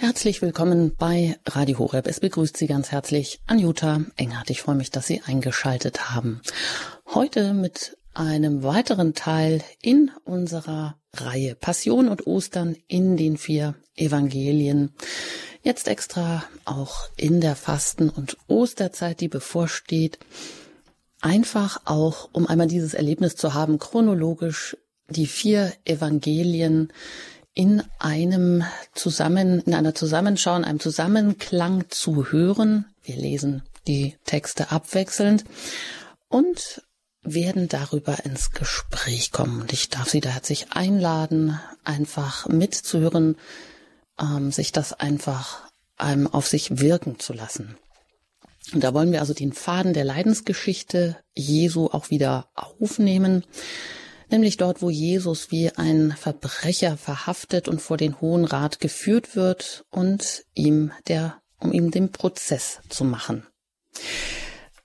Herzlich willkommen bei Radio Horeb. Es begrüßt Sie ganz herzlich Anjuta Engert. Ich freue mich, dass Sie eingeschaltet haben. Heute mit einem weiteren Teil in unserer Reihe Passion und Ostern in den vier Evangelien. Jetzt extra auch in der Fasten- und Osterzeit, die bevorsteht. Einfach auch, um einmal dieses Erlebnis zu haben, chronologisch die vier Evangelien in einem Zusammen, in einer Zusammenschau, in einem Zusammenklang zu hören. Wir lesen die Texte abwechselnd und werden darüber ins Gespräch kommen. Und ich darf Sie da herzlich einladen, einfach mitzuhören, ähm, sich das einfach ähm, auf sich wirken zu lassen. Und da wollen wir also den Faden der Leidensgeschichte Jesu auch wieder aufnehmen nämlich dort, wo Jesus wie ein Verbrecher verhaftet und vor den Hohen Rat geführt wird und ihm der, um ihm den Prozess zu machen.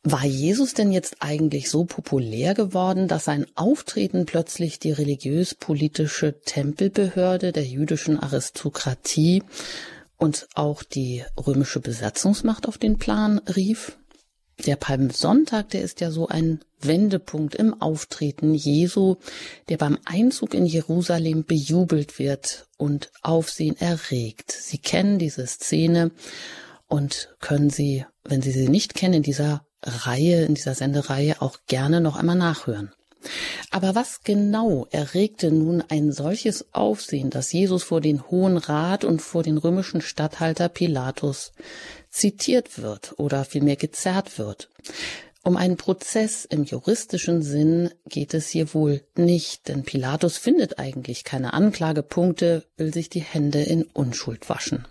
War Jesus denn jetzt eigentlich so populär geworden, dass sein Auftreten plötzlich die religiös-politische Tempelbehörde der jüdischen Aristokratie und auch die römische Besatzungsmacht auf den Plan rief? Der Palmsonntag, der ist ja so ein Wendepunkt im Auftreten Jesu, der beim Einzug in Jerusalem bejubelt wird und Aufsehen erregt. Sie kennen diese Szene und können sie, wenn Sie sie nicht kennen, in dieser Reihe, in dieser Sendereihe auch gerne noch einmal nachhören. Aber was genau erregte nun ein solches Aufsehen, dass Jesus vor den Hohen Rat und vor den römischen Statthalter Pilatus zitiert wird oder vielmehr gezerrt wird. Um einen Prozess im juristischen Sinn geht es hier wohl nicht, denn Pilatus findet eigentlich keine Anklagepunkte, will sich die Hände in Unschuld waschen.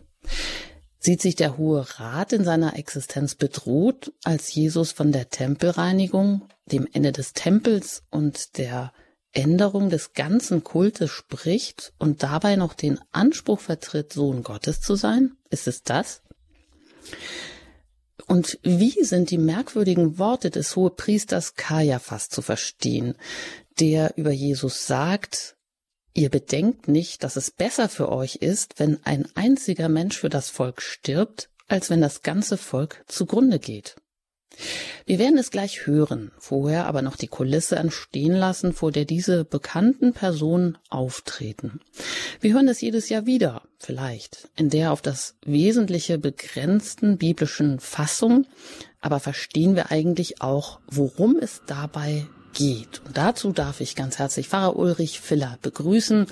Sieht sich der Hohe Rat in seiner Existenz bedroht, als Jesus von der Tempelreinigung, dem Ende des Tempels und der Änderung des ganzen Kultes spricht und dabei noch den Anspruch vertritt, Sohn Gottes zu sein? Ist es das? Und wie sind die merkwürdigen Worte des Hohepriesters Kajafas zu verstehen, der über Jesus sagt, ihr bedenkt nicht, dass es besser für euch ist, wenn ein einziger Mensch für das Volk stirbt, als wenn das ganze Volk zugrunde geht. Wir werden es gleich hören, vorher aber noch die Kulisse entstehen lassen, vor der diese bekannten Personen auftreten. Wir hören es jedes Jahr wieder, vielleicht, in der auf das Wesentliche begrenzten biblischen Fassung, aber verstehen wir eigentlich auch, worum es dabei geht. Und dazu darf ich ganz herzlich Pfarrer Ulrich Filler begrüßen,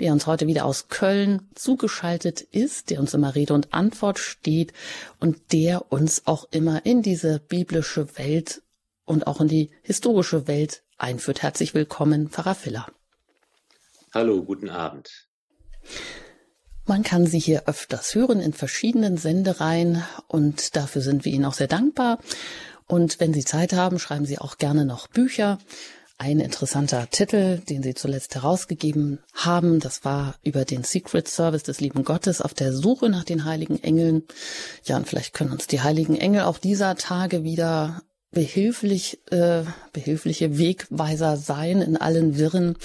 der uns heute wieder aus Köln zugeschaltet ist, der uns immer Rede und Antwort steht und der uns auch immer in diese biblische Welt und auch in die historische Welt einführt. Herzlich willkommen, Pfarrer Filler. Hallo, guten Abend. Man kann sie hier öfters hören in verschiedenen Sendereien und dafür sind wir Ihnen auch sehr dankbar. Und wenn Sie Zeit haben, schreiben Sie auch gerne noch Bücher. Ein interessanter Titel, den Sie zuletzt herausgegeben haben, das war über den Secret Service des lieben Gottes auf der Suche nach den heiligen Engeln. Ja, und vielleicht können uns die heiligen Engel auch dieser Tage wieder behilflich, äh, behilfliche Wegweiser sein in allen Wirren,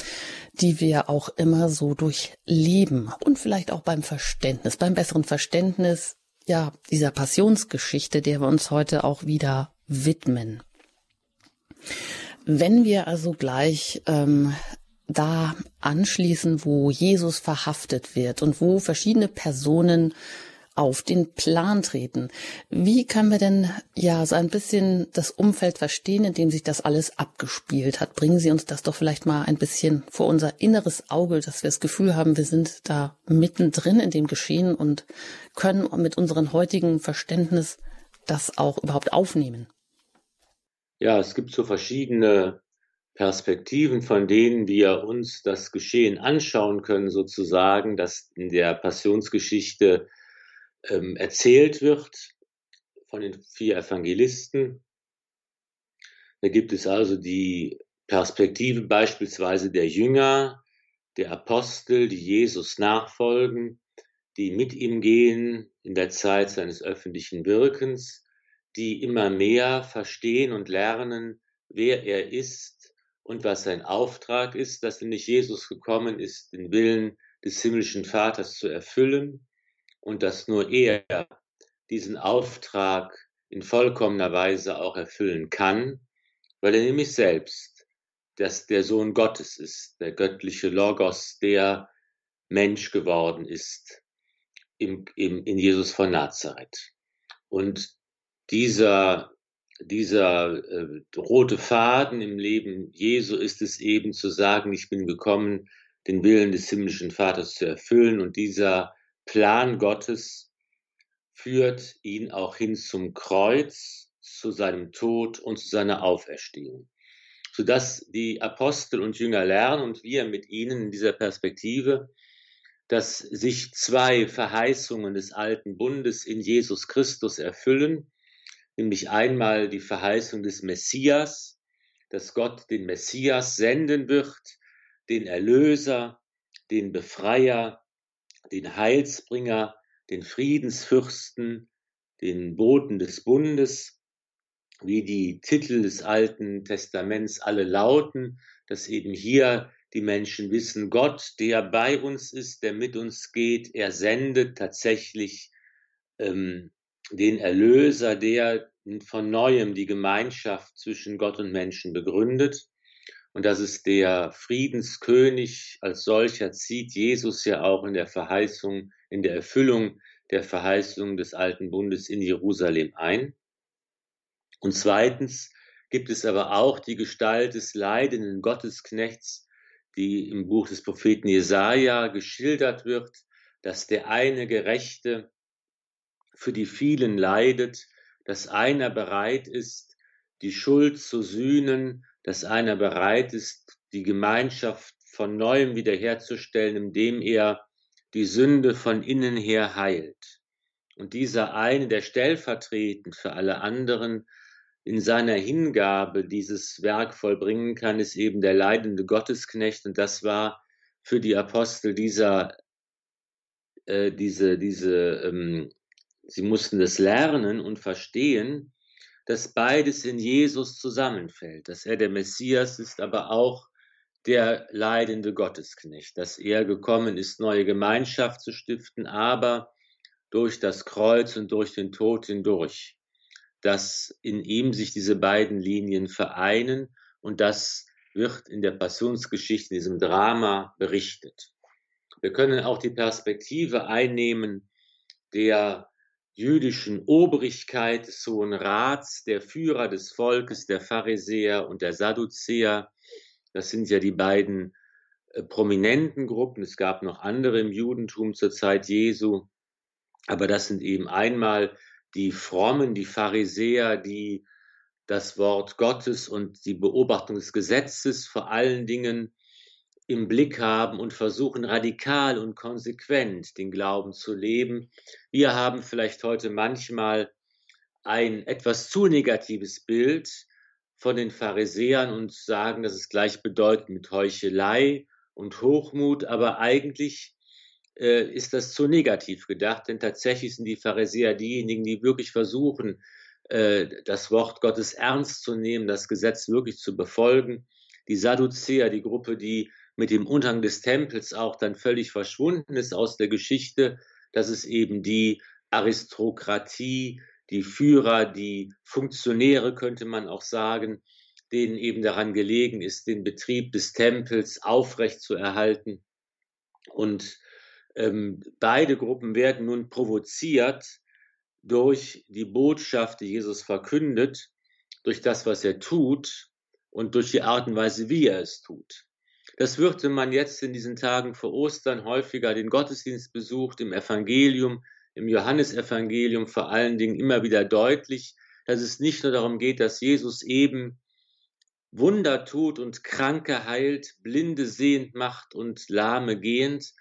die wir auch immer so durchleben und vielleicht auch beim Verständnis, beim besseren Verständnis, ja, dieser Passionsgeschichte, der wir uns heute auch wieder widmen. Wenn wir also gleich ähm, da anschließen, wo Jesus verhaftet wird und wo verschiedene Personen auf den Plan treten. Wie können wir denn ja so ein bisschen das Umfeld verstehen, in dem sich das alles abgespielt hat? Bringen Sie uns das doch vielleicht mal ein bisschen vor unser inneres Auge, dass wir das Gefühl haben, wir sind da mittendrin in dem Geschehen und können mit unserem heutigen Verständnis das auch überhaupt aufnehmen. Ja, es gibt so verschiedene Perspektiven, von denen wir uns das Geschehen anschauen können, sozusagen, das in der Passionsgeschichte ähm, erzählt wird von den vier Evangelisten. Da gibt es also die Perspektive beispielsweise der Jünger, der Apostel, die Jesus nachfolgen, die mit ihm gehen in der Zeit seines öffentlichen Wirkens die immer mehr verstehen und lernen, wer er ist und was sein Auftrag ist, dass nämlich Jesus gekommen ist, den Willen des himmlischen Vaters zu erfüllen und dass nur er diesen Auftrag in vollkommener Weise auch erfüllen kann, weil er nämlich selbst dass der Sohn Gottes ist, der göttliche Logos, der Mensch geworden ist im, im, in Jesus von Nazareth. Und dieser, dieser äh, rote Faden im Leben Jesu ist es eben zu sagen, ich bin gekommen, den Willen des himmlischen Vaters zu erfüllen. Und dieser Plan Gottes führt ihn auch hin zum Kreuz, zu seinem Tod und zu seiner Auferstehung sodass die Apostel und Jünger lernen und wir mit ihnen in dieser Perspektive, dass sich zwei Verheißungen des alten Bundes in Jesus Christus erfüllen, nämlich einmal die Verheißung des Messias, dass Gott den Messias senden wird, den Erlöser, den Befreier, den Heilsbringer, den Friedensfürsten, den Boten des Bundes wie die Titel des Alten Testaments alle lauten, dass eben hier die Menschen wissen, Gott, der bei uns ist, der mit uns geht, er sendet tatsächlich ähm, den Erlöser, der von neuem die Gemeinschaft zwischen Gott und Menschen begründet. Und das ist der Friedenskönig. Als solcher zieht Jesus ja auch in der Verheißung, in der Erfüllung der Verheißung des alten Bundes in Jerusalem ein. Und zweitens gibt es aber auch die Gestalt des leidenden Gottesknechts, die im Buch des Propheten Jesaja geschildert wird, dass der eine Gerechte für die vielen leidet, dass einer bereit ist, die Schuld zu sühnen, dass einer bereit ist, die Gemeinschaft von neuem wiederherzustellen, indem er die Sünde von innen her heilt. Und dieser eine, der stellvertretend für alle anderen in seiner Hingabe dieses Werk vollbringen kann, ist eben der leidende Gottesknecht. Und das war für die Apostel dieser, äh, diese, diese, ähm, sie mussten das lernen und verstehen, dass beides in Jesus zusammenfällt, dass er der Messias ist, aber auch der leidende Gottesknecht, dass er gekommen ist, neue Gemeinschaft zu stiften, aber durch das Kreuz und durch den Tod hindurch dass in ihm sich diese beiden Linien vereinen und das wird in der Passionsgeschichte, in diesem Drama berichtet. Wir können auch die Perspektive einnehmen der jüdischen Obrigkeit des Hohen Rats, der Führer des Volkes, der Pharisäer und der Sadduzäer. Das sind ja die beiden äh, prominenten Gruppen. Es gab noch andere im Judentum zur Zeit Jesu. Aber das sind eben einmal die Frommen, die Pharisäer, die das Wort Gottes und die Beobachtung des Gesetzes vor allen Dingen im Blick haben und versuchen radikal und konsequent den Glauben zu leben. Wir haben vielleicht heute manchmal ein etwas zu negatives Bild von den Pharisäern und sagen, dass es gleich bedeutet mit Heuchelei und Hochmut, aber eigentlich äh, ist das zu negativ gedacht, denn tatsächlich sind die Pharisäer diejenigen, die wirklich versuchen, äh, das Wort Gottes ernst zu nehmen, das Gesetz wirklich zu befolgen. Die Sadduzäer, die Gruppe, die mit dem Untergang des Tempels auch dann völlig verschwunden ist aus der Geschichte, das ist eben die Aristokratie, die Führer, die Funktionäre, könnte man auch sagen, denen eben daran gelegen ist, den Betrieb des Tempels aufrecht zu erhalten. Und ähm, beide Gruppen werden nun provoziert durch die Botschaft, die Jesus verkündet, durch das, was er tut und durch die Art und Weise, wie er es tut. Das würde man jetzt in diesen Tagen vor Ostern häufiger den Gottesdienst besucht, im Evangelium, im Johannesevangelium vor allen Dingen immer wieder deutlich, dass es nicht nur darum geht, dass Jesus eben Wunder tut und Kranke heilt, Blinde sehend macht und Lahme gehend,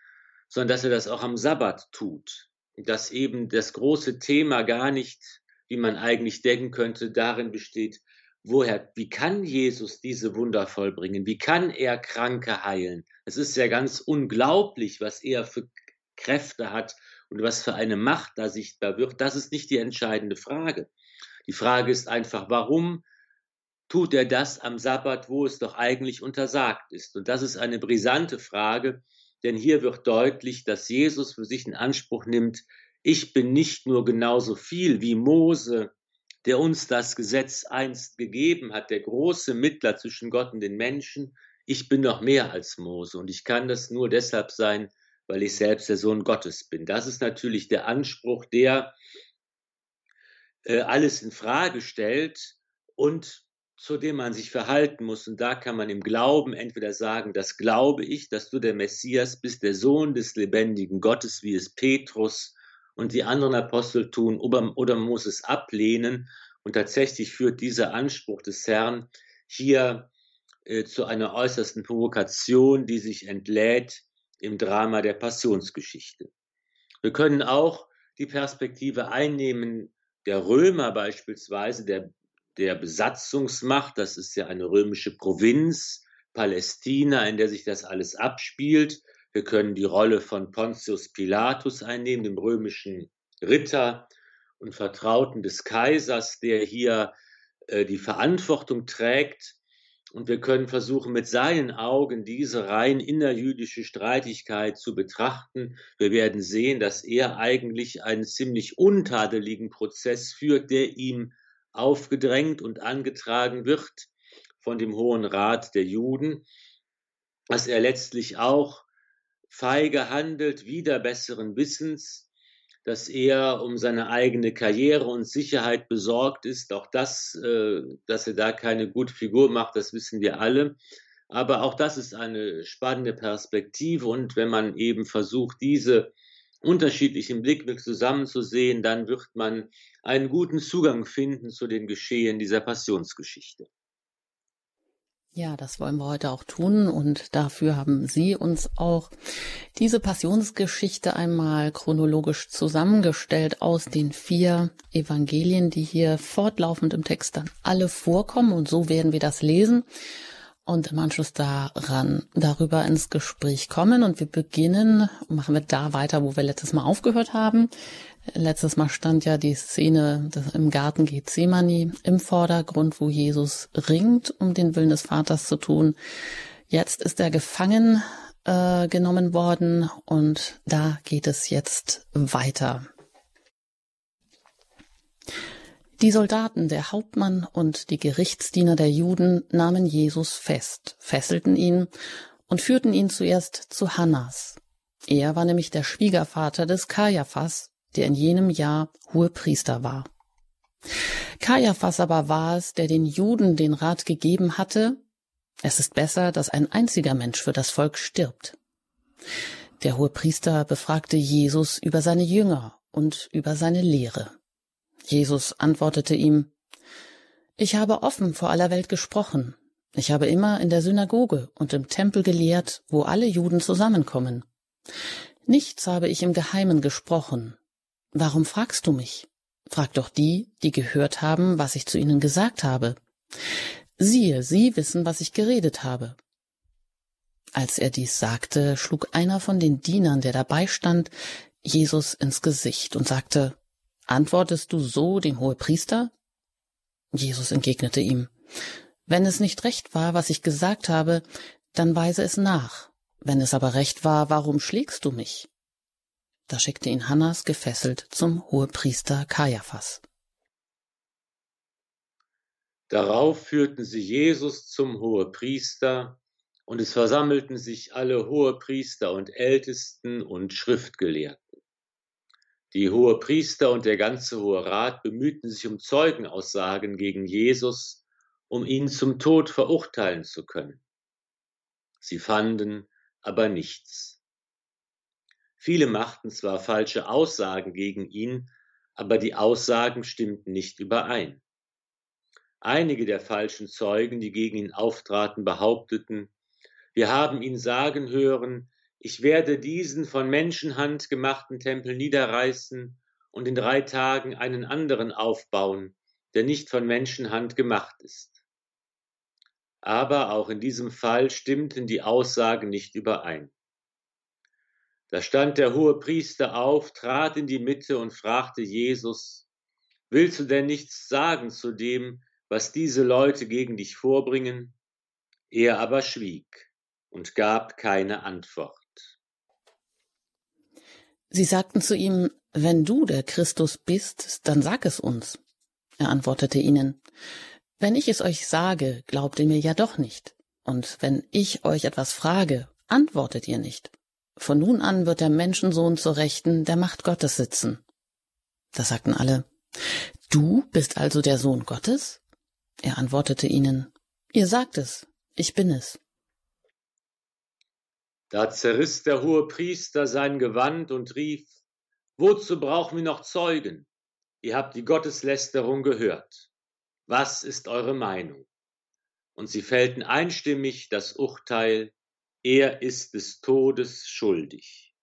sondern dass er das auch am Sabbat tut. Dass eben das große Thema gar nicht, wie man eigentlich denken könnte, darin besteht, woher, wie kann Jesus diese Wunder vollbringen? Wie kann er Kranke heilen? Es ist ja ganz unglaublich, was er für Kräfte hat und was für eine Macht da sichtbar wird. Das ist nicht die entscheidende Frage. Die Frage ist einfach, warum tut er das am Sabbat, wo es doch eigentlich untersagt ist? Und das ist eine brisante Frage, denn hier wird deutlich, dass Jesus für sich in Anspruch nimmt, ich bin nicht nur genauso viel wie Mose, der uns das Gesetz einst gegeben hat, der große Mittler zwischen Gott und den Menschen, ich bin noch mehr als Mose und ich kann das nur deshalb sein, weil ich selbst der Sohn Gottes bin. Das ist natürlich der Anspruch, der äh, alles in Frage stellt und zu dem man sich verhalten muss. Und da kann man im Glauben entweder sagen, das glaube ich, dass du der Messias bist, der Sohn des lebendigen Gottes, wie es Petrus und die anderen Apostel tun, oder, oder man muss es ablehnen. Und tatsächlich führt dieser Anspruch des Herrn hier äh, zu einer äußersten Provokation, die sich entlädt im Drama der Passionsgeschichte. Wir können auch die Perspektive einnehmen, der Römer beispielsweise, der der Besatzungsmacht. Das ist ja eine römische Provinz, Palästina, in der sich das alles abspielt. Wir können die Rolle von Pontius Pilatus einnehmen, dem römischen Ritter und Vertrauten des Kaisers, der hier äh, die Verantwortung trägt. Und wir können versuchen, mit seinen Augen diese rein innerjüdische Streitigkeit zu betrachten. Wir werden sehen, dass er eigentlich einen ziemlich untadeligen Prozess führt, der ihm aufgedrängt und angetragen wird von dem Hohen Rat der Juden, dass er letztlich auch feige handelt, wieder besseren Wissens, dass er um seine eigene Karriere und Sicherheit besorgt ist. Auch das, äh, dass er da keine gute Figur macht, das wissen wir alle. Aber auch das ist eine spannende Perspektive. Und wenn man eben versucht, diese unterschiedlichen Blickwinkel zusammenzusehen, dann wird man einen guten Zugang finden zu den Geschehen dieser Passionsgeschichte. Ja, das wollen wir heute auch tun und dafür haben Sie uns auch diese Passionsgeschichte einmal chronologisch zusammengestellt aus den vier Evangelien, die hier fortlaufend im Text dann alle vorkommen. Und so werden wir das lesen und im Anschluss daran darüber ins Gespräch kommen. Und wir beginnen, machen wir da weiter, wo wir letztes Mal aufgehört haben. Letztes Mal stand ja die Szene im Garten Gethsemane im Vordergrund, wo Jesus ringt, um den Willen des Vaters zu tun. Jetzt ist er gefangen äh, genommen worden und da geht es jetzt weiter. Die Soldaten, der Hauptmann und die Gerichtsdiener der Juden nahmen Jesus fest, fesselten ihn und führten ihn zuerst zu Hannas. Er war nämlich der Schwiegervater des Kaiaphas, der in jenem Jahr Hohepriester war. Kaiaphas aber war es, der den Juden den Rat gegeben hatte, es ist besser, dass ein einziger Mensch für das Volk stirbt. Der Hohepriester befragte Jesus über seine Jünger und über seine Lehre. Jesus antwortete ihm, Ich habe offen vor aller Welt gesprochen. Ich habe immer in der Synagoge und im Tempel gelehrt, wo alle Juden zusammenkommen. Nichts habe ich im Geheimen gesprochen. Warum fragst du mich? Frag doch die, die gehört haben, was ich zu ihnen gesagt habe. Siehe, sie wissen, was ich geredet habe. Als er dies sagte, schlug einer von den Dienern, der dabei stand, Jesus ins Gesicht und sagte, Antwortest du so dem Hohepriester? Jesus entgegnete ihm, Wenn es nicht recht war, was ich gesagt habe, dann weise es nach. Wenn es aber recht war, warum schlägst du mich? Da schickte ihn Hannas gefesselt zum Hohepriester Kaiaphas. Darauf führten sie Jesus zum Hohepriester, und es versammelten sich alle Hohepriester und Ältesten und Schriftgelehrten. Die Hohepriester und der ganze Hohe Rat bemühten sich um Zeugenaussagen gegen Jesus, um ihn zum Tod verurteilen zu können. Sie fanden aber nichts. Viele machten zwar falsche Aussagen gegen ihn, aber die Aussagen stimmten nicht überein. Einige der falschen Zeugen, die gegen ihn auftraten, behaupteten, wir haben ihn sagen hören, ich werde diesen von Menschenhand gemachten Tempel niederreißen und in drei Tagen einen anderen aufbauen, der nicht von Menschenhand gemacht ist. Aber auch in diesem Fall stimmten die Aussagen nicht überein. Da stand der hohe Priester auf, trat in die Mitte und fragte Jesus, Willst du denn nichts sagen zu dem, was diese Leute gegen dich vorbringen? Er aber schwieg und gab keine Antwort. Sie sagten zu ihm, Wenn du der Christus bist, dann sag es uns. Er antwortete ihnen, Wenn ich es euch sage, glaubt ihr mir ja doch nicht. Und wenn ich euch etwas frage, antwortet ihr nicht. Von nun an wird der Menschensohn zur Rechten der Macht Gottes sitzen. Da sagten alle, Du bist also der Sohn Gottes? Er antwortete ihnen, Ihr sagt es, ich bin es. Da zerriss der hohe Priester sein Gewand und rief, Wozu brauchen wir noch Zeugen? Ihr habt die Gotteslästerung gehört. Was ist eure Meinung? Und sie fällten einstimmig das Urteil, er ist des Todes schuldig.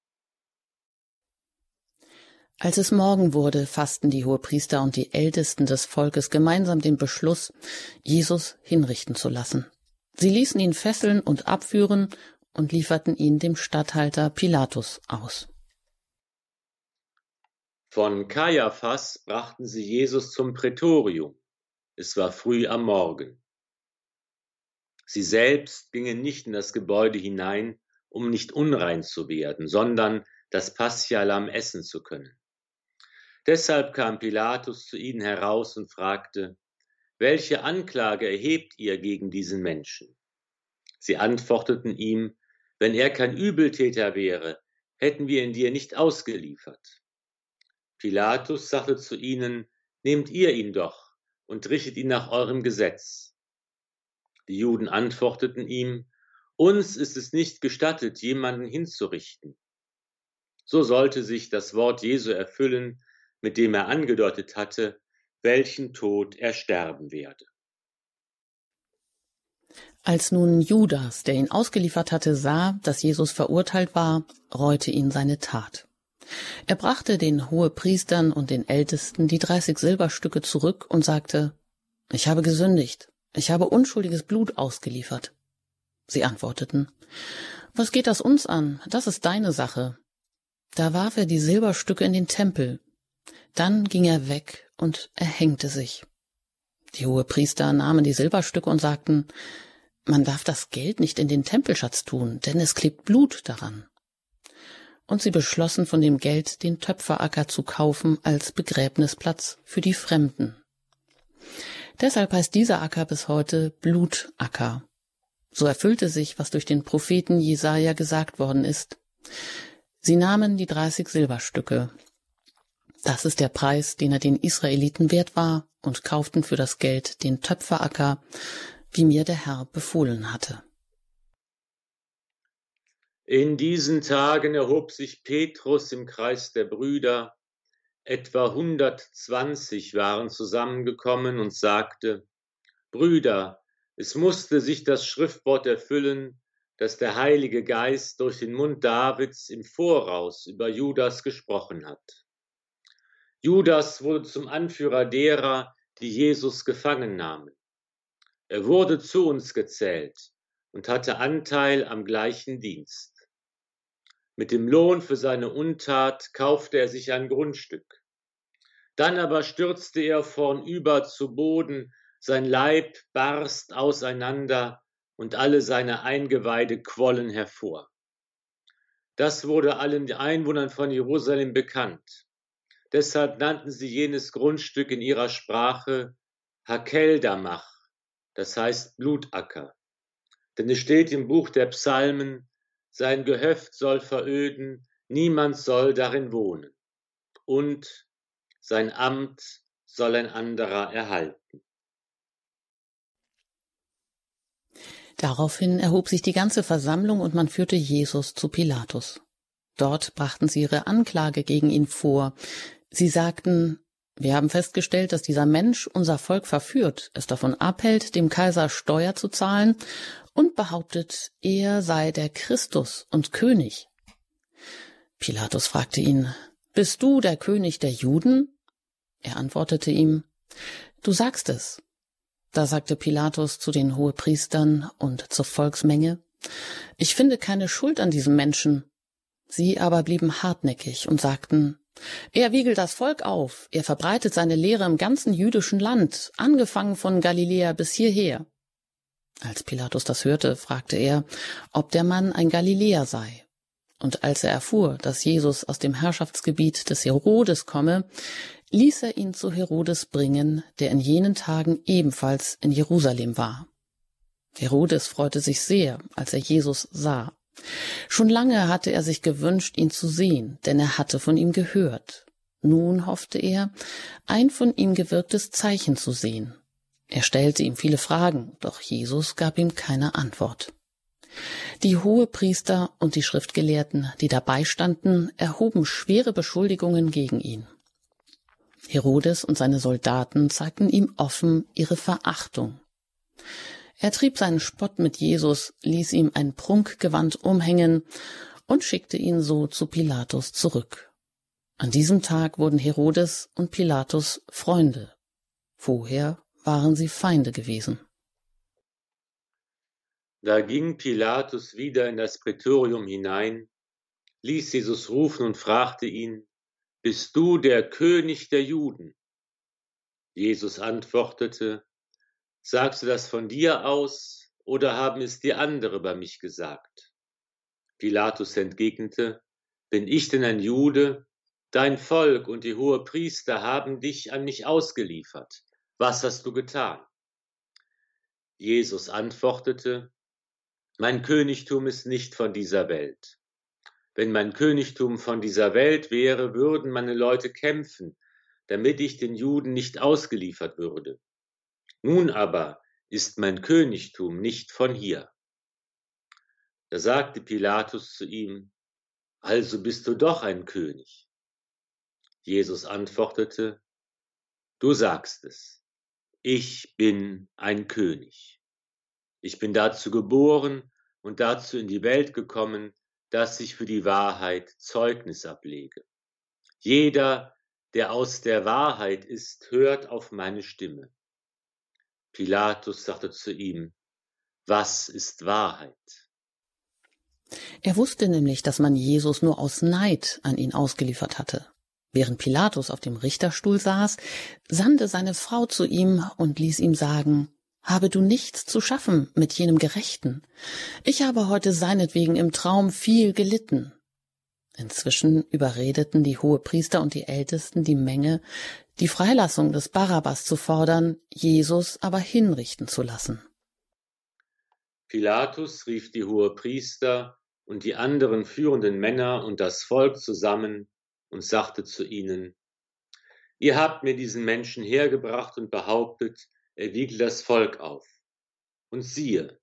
Als es Morgen wurde, fassten die Hohepriester und die Ältesten des Volkes gemeinsam den Beschluss, Jesus hinrichten zu lassen. Sie ließen ihn fesseln und abführen und lieferten ihn dem Statthalter Pilatus aus. Von Kaiaphas brachten sie Jesus zum Prätorium. Es war früh am Morgen. Sie selbst gingen nicht in das Gebäude hinein, um nicht unrein zu werden, sondern das Paschalamm essen zu können. Deshalb kam Pilatus zu ihnen heraus und fragte, welche Anklage erhebt ihr gegen diesen Menschen? Sie antworteten ihm, wenn er kein Übeltäter wäre, hätten wir ihn dir nicht ausgeliefert. Pilatus sagte zu ihnen, nehmt ihr ihn doch und richtet ihn nach eurem Gesetz. Die Juden antworteten ihm, uns ist es nicht gestattet, jemanden hinzurichten. So sollte sich das Wort Jesu erfüllen, mit dem er angedeutet hatte, welchen Tod er sterben werde. Als nun Judas, der ihn ausgeliefert hatte, sah, dass Jesus verurteilt war, reute ihn seine Tat. Er brachte den Hohepriestern und den Ältesten die dreißig Silberstücke zurück und sagte, Ich habe gesündigt, ich habe unschuldiges Blut ausgeliefert. Sie antworteten, Was geht das uns an? Das ist deine Sache. Da warf er die Silberstücke in den Tempel dann ging er weg und erhängte sich. Die Hohepriester nahmen die Silberstücke und sagten, man darf das Geld nicht in den Tempelschatz tun, denn es klebt Blut daran. Und sie beschlossen von dem Geld den Töpferacker zu kaufen als Begräbnisplatz für die Fremden. Deshalb heißt dieser Acker bis heute Blutacker. So erfüllte sich, was durch den Propheten Jesaja gesagt worden ist. Sie nahmen die dreißig Silberstücke, das ist der Preis, den er den Israeliten wert war, und kauften für das Geld den Töpferacker, wie mir der Herr befohlen hatte. In diesen Tagen erhob sich Petrus im Kreis der Brüder, etwa 120 waren zusammengekommen und sagte, Brüder, es musste sich das Schriftwort erfüllen, das der Heilige Geist durch den Mund Davids im Voraus über Judas gesprochen hat. Judas wurde zum Anführer derer, die Jesus gefangen nahmen. Er wurde zu uns gezählt und hatte Anteil am gleichen Dienst. Mit dem Lohn für seine Untat kaufte er sich ein Grundstück. Dann aber stürzte er vornüber zu Boden, sein Leib barst auseinander und alle seine Eingeweide quollen hervor. Das wurde allen Einwohnern von Jerusalem bekannt. Deshalb nannten sie jenes Grundstück in ihrer Sprache Hakeldamach, das heißt Blutacker. Denn es steht im Buch der Psalmen, sein Gehöft soll veröden, niemand soll darin wohnen. Und sein Amt soll ein anderer erhalten. Daraufhin erhob sich die ganze Versammlung und man führte Jesus zu Pilatus. Dort brachten sie ihre Anklage gegen ihn vor, Sie sagten, wir haben festgestellt, dass dieser Mensch unser Volk verführt, es davon abhält, dem Kaiser Steuer zu zahlen und behauptet, er sei der Christus und König. Pilatus fragte ihn, Bist du der König der Juden? Er antwortete ihm, Du sagst es. Da sagte Pilatus zu den Hohepriestern und zur Volksmenge, Ich finde keine Schuld an diesem Menschen. Sie aber blieben hartnäckig und sagten, er wiegelt das Volk auf, er verbreitet seine Lehre im ganzen jüdischen Land, angefangen von Galiläa bis hierher. Als Pilatus das hörte, fragte er, ob der Mann ein Galiläer sei. Und als er erfuhr, dass Jesus aus dem Herrschaftsgebiet des Herodes komme, ließ er ihn zu Herodes bringen, der in jenen Tagen ebenfalls in Jerusalem war. Herodes freute sich sehr, als er Jesus sah. Schon lange hatte er sich gewünscht, ihn zu sehen, denn er hatte von ihm gehört. Nun hoffte er, ein von ihm gewirktes Zeichen zu sehen. Er stellte ihm viele Fragen, doch Jesus gab ihm keine Antwort. Die Hohepriester und die Schriftgelehrten, die dabei standen, erhoben schwere Beschuldigungen gegen ihn. Herodes und seine Soldaten zeigten ihm offen ihre Verachtung. Er trieb seinen Spott mit Jesus, ließ ihm ein Prunkgewand umhängen und schickte ihn so zu Pilatus zurück. An diesem Tag wurden Herodes und Pilatus Freunde. Vorher waren sie Feinde gewesen. Da ging Pilatus wieder in das Prätorium hinein, ließ Jesus rufen und fragte ihn, Bist du der König der Juden? Jesus antwortete, Sagst du das von dir aus oder haben es dir andere über mich gesagt? Pilatus entgegnete, Bin ich denn ein Jude? Dein Volk und die Hohepriester haben dich an mich ausgeliefert. Was hast du getan? Jesus antwortete, Mein Königtum ist nicht von dieser Welt. Wenn mein Königtum von dieser Welt wäre, würden meine Leute kämpfen, damit ich den Juden nicht ausgeliefert würde. Nun aber ist mein Königtum nicht von hier. Da sagte Pilatus zu ihm, also bist du doch ein König. Jesus antwortete, du sagst es, ich bin ein König. Ich bin dazu geboren und dazu in die Welt gekommen, dass ich für die Wahrheit Zeugnis ablege. Jeder, der aus der Wahrheit ist, hört auf meine Stimme. Pilatus sagte zu ihm, was ist Wahrheit? Er wusste nämlich, dass man Jesus nur aus Neid an ihn ausgeliefert hatte. Während Pilatus auf dem Richterstuhl saß, sandte seine Frau zu ihm und ließ ihm sagen, habe du nichts zu schaffen mit jenem Gerechten. Ich habe heute seinetwegen im Traum viel gelitten. Inzwischen überredeten die Hohepriester und die Ältesten die Menge, die Freilassung des Barabbas zu fordern, Jesus aber hinrichten zu lassen. Pilatus rief die Hohepriester und die anderen führenden Männer und das Volk zusammen und sagte zu ihnen, Ihr habt mir diesen Menschen hergebracht und behauptet, er wiegelt das Volk auf. Und siehe,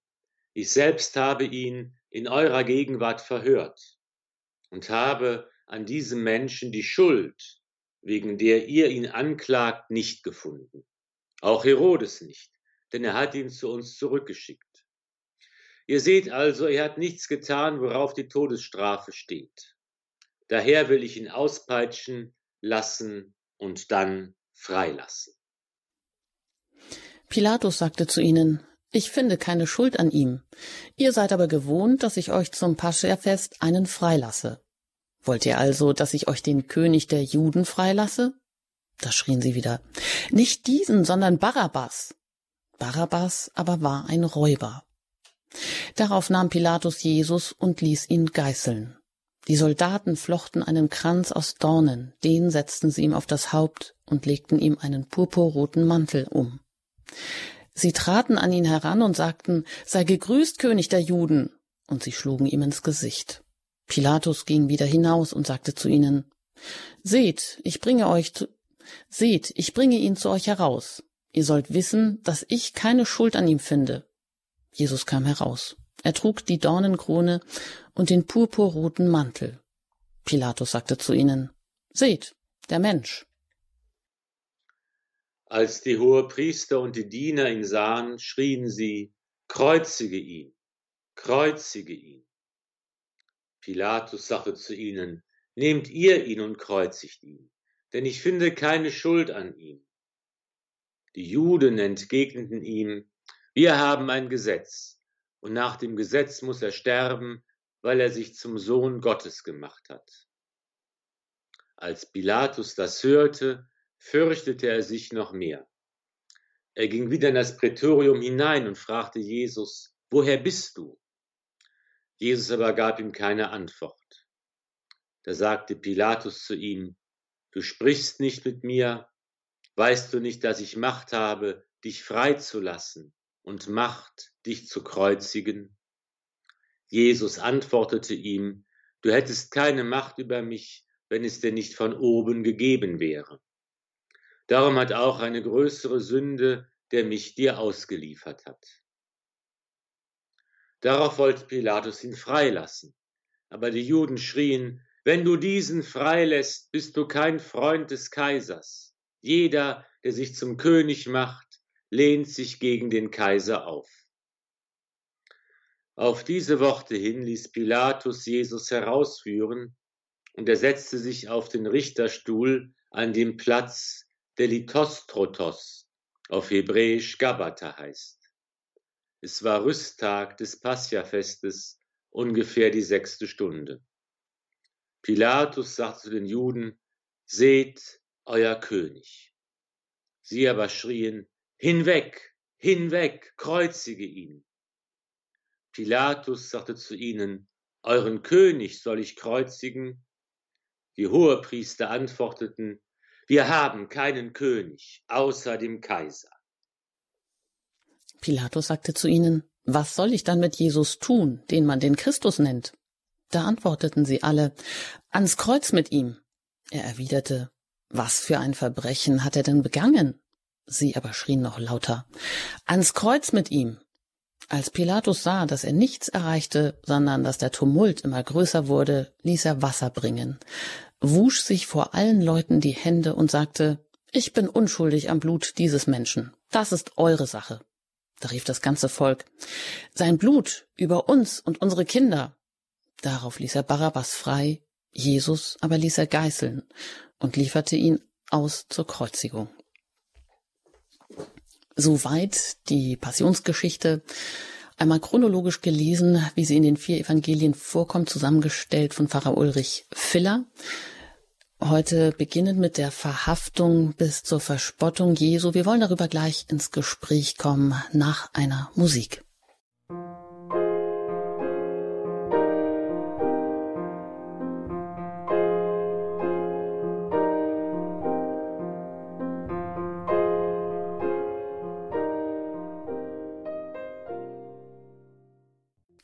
ich selbst habe ihn in eurer Gegenwart verhört und habe an diesem Menschen die Schuld wegen der ihr ihn anklagt, nicht gefunden. Auch Herodes nicht, denn er hat ihn zu uns zurückgeschickt. Ihr seht also, er hat nichts getan, worauf die Todesstrafe steht. Daher will ich ihn auspeitschen lassen und dann freilassen. Pilatus sagte zu ihnen, ich finde keine Schuld an ihm. Ihr seid aber gewohnt, dass ich euch zum Pascherfest einen freilasse. Wollt ihr also, dass ich euch den König der Juden freilasse? Da schrien sie wieder. Nicht diesen, sondern Barabbas. Barabbas aber war ein Räuber. Darauf nahm Pilatus Jesus und ließ ihn geißeln. Die Soldaten flochten einen Kranz aus Dornen, den setzten sie ihm auf das Haupt und legten ihm einen purpurroten Mantel um. Sie traten an ihn heran und sagten, sei gegrüßt, König der Juden, und sie schlugen ihm ins Gesicht. Pilatus ging wieder hinaus und sagte zu ihnen, Seht, ich bringe euch zu, seht, ich bringe ihn zu euch heraus. Ihr sollt wissen, dass ich keine Schuld an ihm finde. Jesus kam heraus. Er trug die Dornenkrone und den purpurroten Mantel. Pilatus sagte zu ihnen, Seht, der Mensch. Als die Hohepriester und die Diener ihn sahen, schrien sie, Kreuzige ihn, kreuzige ihn. Pilatus sagte zu ihnen, Nehmt ihr ihn und kreuzigt ihn, denn ich finde keine Schuld an ihm. Die Juden entgegneten ihm, Wir haben ein Gesetz, und nach dem Gesetz muss er sterben, weil er sich zum Sohn Gottes gemacht hat. Als Pilatus das hörte, fürchtete er sich noch mehr. Er ging wieder in das Prätorium hinein und fragte Jesus, Woher bist du? Jesus aber gab ihm keine Antwort. Da sagte Pilatus zu ihm, Du sprichst nicht mit mir, weißt du nicht, dass ich Macht habe, dich freizulassen und Macht, dich zu kreuzigen? Jesus antwortete ihm, Du hättest keine Macht über mich, wenn es dir nicht von oben gegeben wäre. Darum hat auch eine größere Sünde, der mich dir ausgeliefert hat. Darauf wollte Pilatus ihn freilassen. Aber die Juden schrien, wenn du diesen freilässt, bist du kein Freund des Kaisers. Jeder, der sich zum König macht, lehnt sich gegen den Kaiser auf. Auf diese Worte hin ließ Pilatus Jesus herausführen, und er setzte sich auf den Richterstuhl an dem Platz, der Litostrotos, auf Hebräisch Gabata heißt. Es war Rüsttag des Pascha-Festes, ungefähr die sechste Stunde. Pilatus sagte zu den Juden, seht euer König. Sie aber schrien, hinweg, hinweg, kreuzige ihn. Pilatus sagte zu ihnen, euren König soll ich kreuzigen? Die Hohepriester antworteten, wir haben keinen König außer dem Kaiser. Pilatus sagte zu ihnen, was soll ich dann mit Jesus tun, den man den Christus nennt? Da antworteten sie alle, ans Kreuz mit ihm. Er erwiderte, was für ein Verbrechen hat er denn begangen? Sie aber schrien noch lauter, ans Kreuz mit ihm. Als Pilatus sah, dass er nichts erreichte, sondern dass der Tumult immer größer wurde, ließ er Wasser bringen, wusch sich vor allen Leuten die Hände und sagte, ich bin unschuldig am Blut dieses Menschen. Das ist eure Sache. Da rief das ganze Volk, sein Blut über uns und unsere Kinder. Darauf ließ er Barabbas frei, Jesus aber ließ er geißeln und lieferte ihn aus zur Kreuzigung. Soweit die Passionsgeschichte, einmal chronologisch gelesen, wie sie in den vier Evangelien vorkommt, zusammengestellt von Pfarrer Ulrich Filler. Heute beginnend mit der Verhaftung bis zur Verspottung Jesu. Wir wollen darüber gleich ins Gespräch kommen nach einer Musik.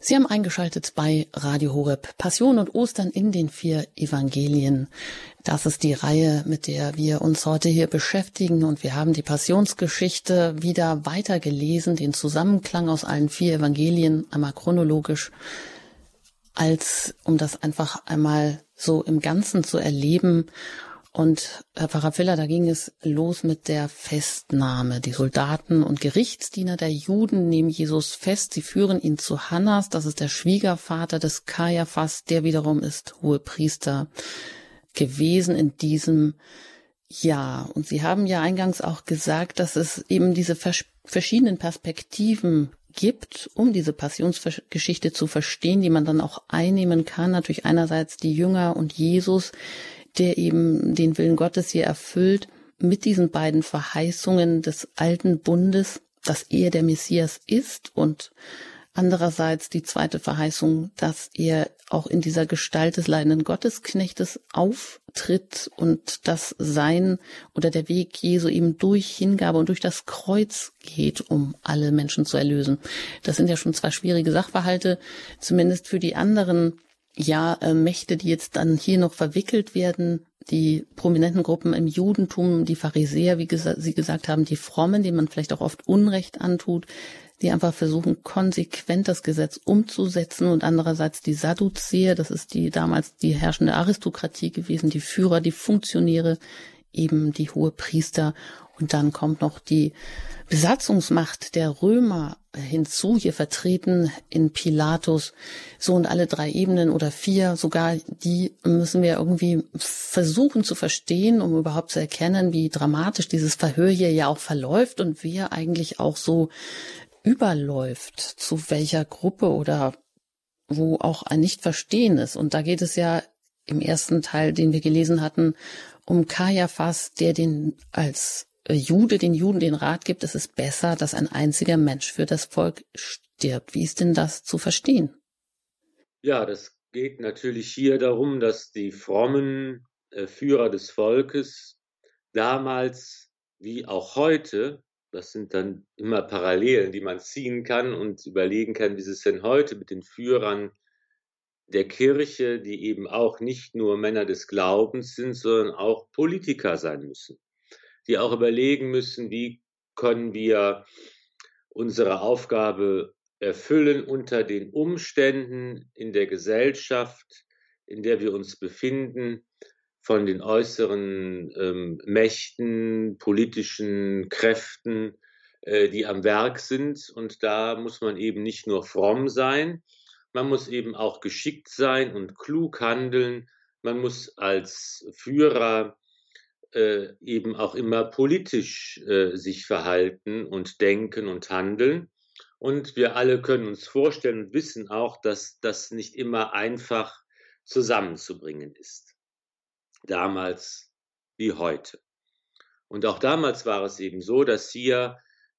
Sie haben eingeschaltet bei Radio Horeb. Passion und Ostern in den vier Evangelien. Das ist die Reihe, mit der wir uns heute hier beschäftigen. Und wir haben die Passionsgeschichte wieder weitergelesen, den Zusammenklang aus allen vier Evangelien, einmal chronologisch, als um das einfach einmal so im Ganzen zu erleben und Herr Pfarrer Filler, da ging es los mit der Festnahme. Die Soldaten und Gerichtsdiener der Juden nehmen Jesus fest. Sie führen ihn zu Hannas. Das ist der Schwiegervater des Kaiaphas. Der wiederum ist Hohepriester gewesen in diesem Jahr. Und Sie haben ja eingangs auch gesagt, dass es eben diese verschiedenen Perspektiven gibt, um diese Passionsgeschichte zu verstehen, die man dann auch einnehmen kann. Natürlich einerseits die Jünger und Jesus, der eben den Willen Gottes hier erfüllt mit diesen beiden Verheißungen des alten Bundes, dass er der Messias ist und andererseits die zweite Verheißung, dass er auch in dieser Gestalt des leidenden Gottesknechtes auftritt und dass sein oder der Weg Jesu eben durch Hingabe und durch das Kreuz geht, um alle Menschen zu erlösen. Das sind ja schon zwei schwierige Sachverhalte, zumindest für die anderen ja, äh, Mächte, die jetzt dann hier noch verwickelt werden, die prominenten Gruppen im Judentum, die Pharisäer, wie gesa Sie gesagt haben, die Frommen, denen man vielleicht auch oft Unrecht antut, die einfach versuchen, konsequent das Gesetz umzusetzen und andererseits die Sadduzäer, das ist die damals die herrschende Aristokratie gewesen, die Führer, die Funktionäre, eben die hohe Priester und dann kommt noch die Besatzungsmacht der Römer hinzu, hier vertreten in Pilatus. So und alle drei Ebenen oder vier sogar, die müssen wir irgendwie versuchen zu verstehen, um überhaupt zu erkennen, wie dramatisch dieses Verhör hier ja auch verläuft und wer eigentlich auch so überläuft, zu welcher Gruppe oder wo auch ein Nicht-Verstehen ist. Und da geht es ja im ersten Teil, den wir gelesen hatten, um Kajafas, der den als Jude den Juden den Rat gibt, es ist besser, dass ein einziger Mensch für das Volk stirbt. Wie ist denn das zu verstehen? Ja, das geht natürlich hier darum, dass die frommen äh, Führer des Volkes damals wie auch heute, das sind dann immer Parallelen, die man ziehen kann und überlegen kann, wie ist es denn heute mit den Führern der Kirche, die eben auch nicht nur Männer des Glaubens sind, sondern auch Politiker sein müssen, die auch überlegen müssen, wie können wir unsere Aufgabe erfüllen unter den Umständen in der Gesellschaft, in der wir uns befinden, von den äußeren ähm, Mächten, politischen Kräften, äh, die am Werk sind. Und da muss man eben nicht nur fromm sein, man muss eben auch geschickt sein und klug handeln. Man muss als Führer äh, eben auch immer politisch äh, sich verhalten und denken und handeln. Und wir alle können uns vorstellen und wissen auch, dass das nicht immer einfach zusammenzubringen ist. Damals wie heute. Und auch damals war es eben so, dass hier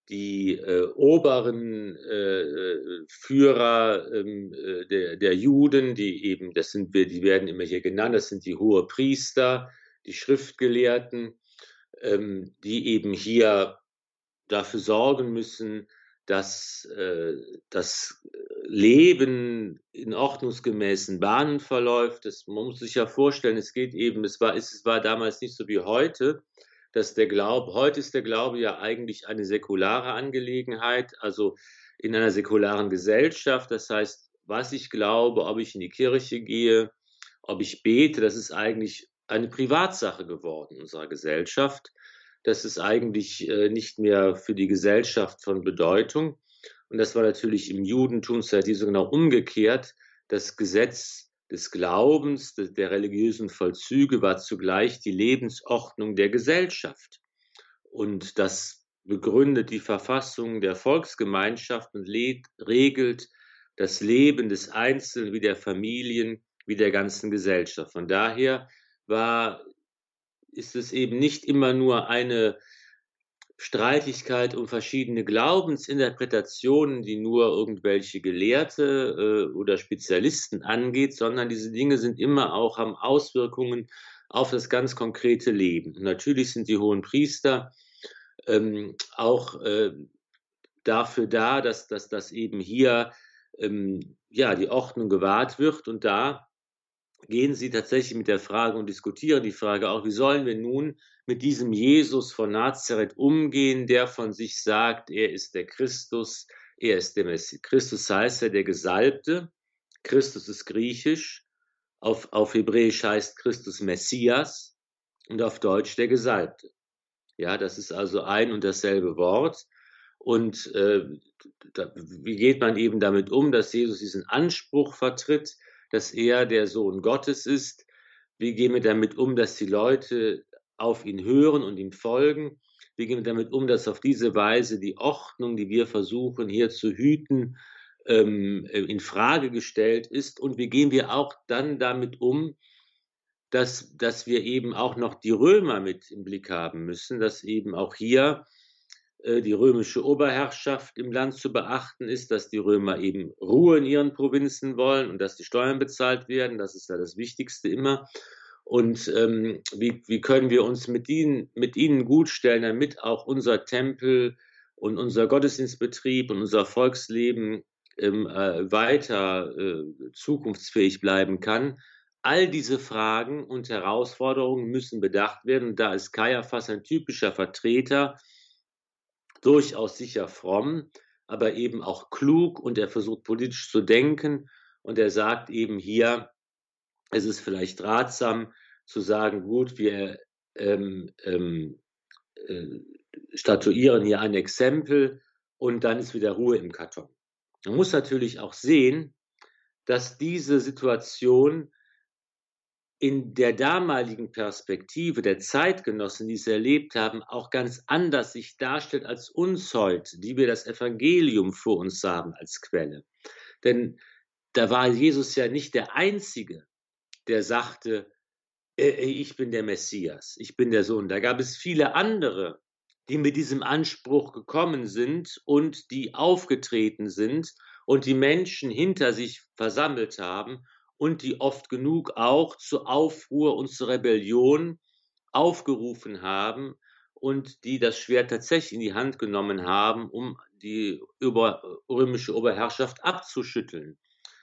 die äh, oberen äh, Führer ähm, äh, der, der Juden, die eben, das sind wir, die werden immer hier genannt, das sind die hohe Priester, die Schriftgelehrten, ähm, die eben hier dafür sorgen müssen, dass äh, das Leben in ordnungsgemäßen Bahnen verläuft. Das, man muss sich ja vorstellen, es geht eben, es war, es war damals nicht so wie heute, dass der Glaube, heute ist der Glaube ja eigentlich eine säkulare Angelegenheit, also in einer säkularen Gesellschaft. Das heißt, was ich glaube, ob ich in die Kirche gehe, ob ich bete, das ist eigentlich eine Privatsache geworden unserer Gesellschaft das ist eigentlich äh, nicht mehr für die Gesellschaft von Bedeutung. Und das war natürlich im Judentum seitdem so genau umgekehrt. Das Gesetz des Glaubens, der religiösen Vollzüge war zugleich die Lebensordnung der Gesellschaft. Und das begründet die Verfassung der Volksgemeinschaft und regelt das Leben des Einzelnen wie der Familien, wie der ganzen Gesellschaft. Von daher war ist es eben nicht immer nur eine Streitigkeit um verschiedene Glaubensinterpretationen, die nur irgendwelche Gelehrte äh, oder Spezialisten angeht, sondern diese Dinge sind immer auch haben Auswirkungen auf das ganz konkrete Leben. Natürlich sind die hohen Priester ähm, auch äh, dafür da, dass, dass, dass eben hier ähm, ja, die Ordnung gewahrt wird und da gehen sie tatsächlich mit der Frage und diskutieren die Frage auch, wie sollen wir nun mit diesem Jesus von Nazareth umgehen, der von sich sagt, er ist der Christus, er ist der Messias. Christus heißt ja der Gesalbte, Christus ist griechisch, auf, auf Hebräisch heißt Christus Messias und auf Deutsch der Gesalbte. Ja, das ist also ein und dasselbe Wort. Und äh, da, wie geht man eben damit um, dass Jesus diesen Anspruch vertritt, dass er der Sohn Gottes ist. Wie gehen wir damit um, dass die Leute auf ihn hören und ihm folgen? Wie gehen wir damit um, dass auf diese Weise die Ordnung, die wir versuchen hier zu hüten, ähm, in Frage gestellt ist? Und wie gehen wir auch dann damit um, dass, dass wir eben auch noch die Römer mit im Blick haben müssen, dass eben auch hier äh, die römische Oberherrschaft im Land zu beachten ist, dass die Römer eben Ruhe in ihren Provinzen wollen und dass die Steuern bezahlt werden. Das ist ja das Wichtigste immer. Und ähm, wie, wie können wir uns mit ihnen, mit ihnen gut stellen, damit auch unser Tempel und unser Gottesdienstbetrieb und unser Volksleben ähm, äh, weiter äh, zukunftsfähig bleiben kann? All diese Fragen und Herausforderungen müssen bedacht werden. Und da ist Kaiaphas ein typischer Vertreter durchaus sicher fromm, aber eben auch klug und er versucht politisch zu denken und er sagt eben hier, es ist vielleicht ratsam zu sagen, gut, wir ähm, ähm, äh, statuieren hier ein Exempel und dann ist wieder Ruhe im Karton. Man muss natürlich auch sehen, dass diese Situation in der damaligen Perspektive der Zeitgenossen, die es erlebt haben, auch ganz anders sich darstellt als uns heute, die wir das Evangelium vor uns haben als Quelle. Denn da war Jesus ja nicht der Einzige, der sagte, äh, äh, ich bin der Messias, ich bin der Sohn. Da gab es viele andere, die mit diesem Anspruch gekommen sind und die aufgetreten sind und die Menschen hinter sich versammelt haben und die oft genug auch zu Aufruhr und zur Rebellion aufgerufen haben und die das Schwert tatsächlich in die Hand genommen haben, um die über, römische Oberherrschaft abzuschütteln.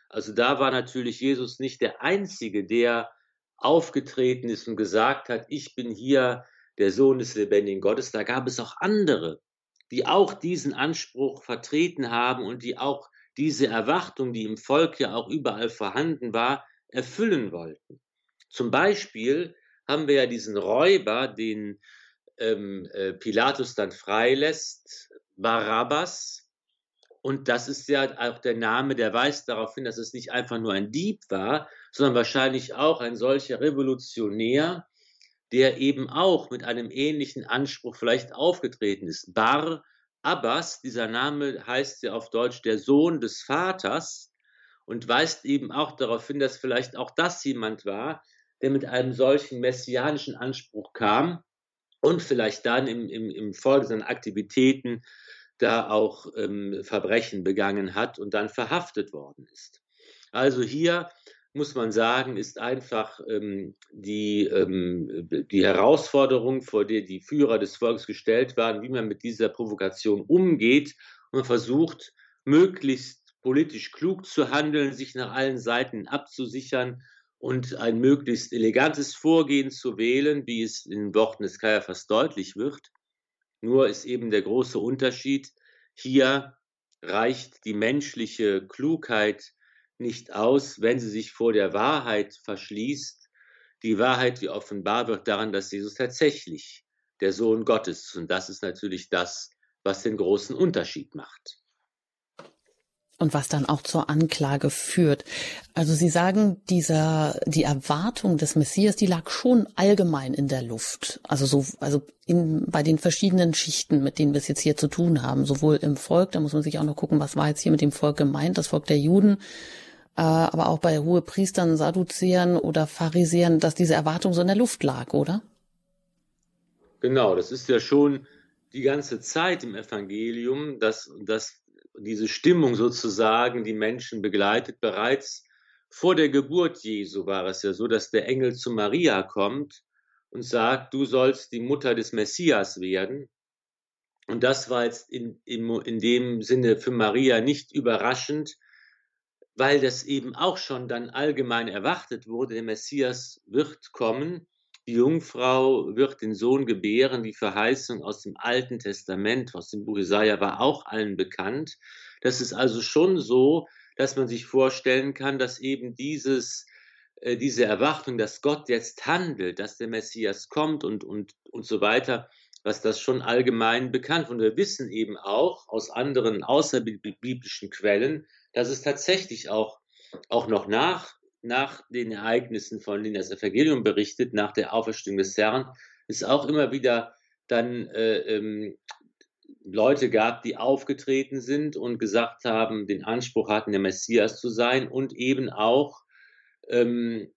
Also da war natürlich Jesus nicht der Einzige, der aufgetreten ist und gesagt hat, ich bin hier der Sohn des lebendigen Gottes. Da gab es auch andere, die auch diesen Anspruch vertreten haben und die auch diese Erwartung, die im Volk ja auch überall vorhanden war, erfüllen wollten. Zum Beispiel haben wir ja diesen Räuber, den ähm, äh, Pilatus dann freilässt, Barabbas. Und das ist ja auch der Name, der weist darauf hin, dass es nicht einfach nur ein Dieb war, sondern wahrscheinlich auch ein solcher Revolutionär, der eben auch mit einem ähnlichen Anspruch vielleicht aufgetreten ist. Bar Abbas, dieser Name heißt ja auf Deutsch der Sohn des Vaters und weist eben auch darauf hin, dass vielleicht auch das jemand war, der mit einem solchen messianischen Anspruch kam und vielleicht dann im, im, im Folge seiner Aktivitäten da auch ähm, Verbrechen begangen hat und dann verhaftet worden ist. Also hier muss man sagen, ist einfach ähm, die, ähm, die Herausforderung, vor der die Führer des Volkes gestellt waren, wie man mit dieser Provokation umgeht. Und man versucht, möglichst politisch klug zu handeln, sich nach allen Seiten abzusichern und ein möglichst elegantes Vorgehen zu wählen, wie es in den Worten des Kaiaphas deutlich wird. Nur ist eben der große Unterschied, hier reicht die menschliche Klugheit nicht aus, wenn sie sich vor der Wahrheit verschließt. Die Wahrheit, die offenbar wird daran, dass Jesus tatsächlich der Sohn Gottes ist. Und das ist natürlich das, was den großen Unterschied macht. Und was dann auch zur Anklage führt. Also Sie sagen, dieser, die Erwartung des Messias, die lag schon allgemein in der Luft. Also so, also in, bei den verschiedenen Schichten, mit denen wir es jetzt hier zu tun haben. Sowohl im Volk, da muss man sich auch noch gucken, was war jetzt hier mit dem Volk gemeint, das Volk der Juden, aber auch bei Hohepriestern, Sadduzäern oder Pharisäern, dass diese Erwartung so in der Luft lag, oder? Genau, das ist ja schon die ganze Zeit im Evangelium, dass, dass diese Stimmung sozusagen die Menschen begleitet. Bereits vor der Geburt Jesu war es ja so, dass der Engel zu Maria kommt und sagt, du sollst die Mutter des Messias werden. Und das war jetzt in, in, in dem Sinne für Maria nicht überraschend, weil das eben auch schon dann allgemein erwartet wurde, der Messias wird kommen, die Jungfrau wird den Sohn gebären, die Verheißung aus dem Alten Testament, aus dem Buch Jesaja war auch allen bekannt. Das ist also schon so, dass man sich vorstellen kann, dass eben dieses, äh, diese Erwartung, dass Gott jetzt handelt, dass der Messias kommt und, und, und so weiter, was das schon allgemein bekannt. Und wir wissen eben auch aus anderen außerbiblischen Quellen, dass es tatsächlich auch, auch noch nach, nach den Ereignissen, von denen das Evangelium berichtet, nach der Auferstehung des Herrn, es auch immer wieder dann äh, ähm, Leute gab, die aufgetreten sind und gesagt haben, den Anspruch hatten, der Messias zu sein und eben auch ähm,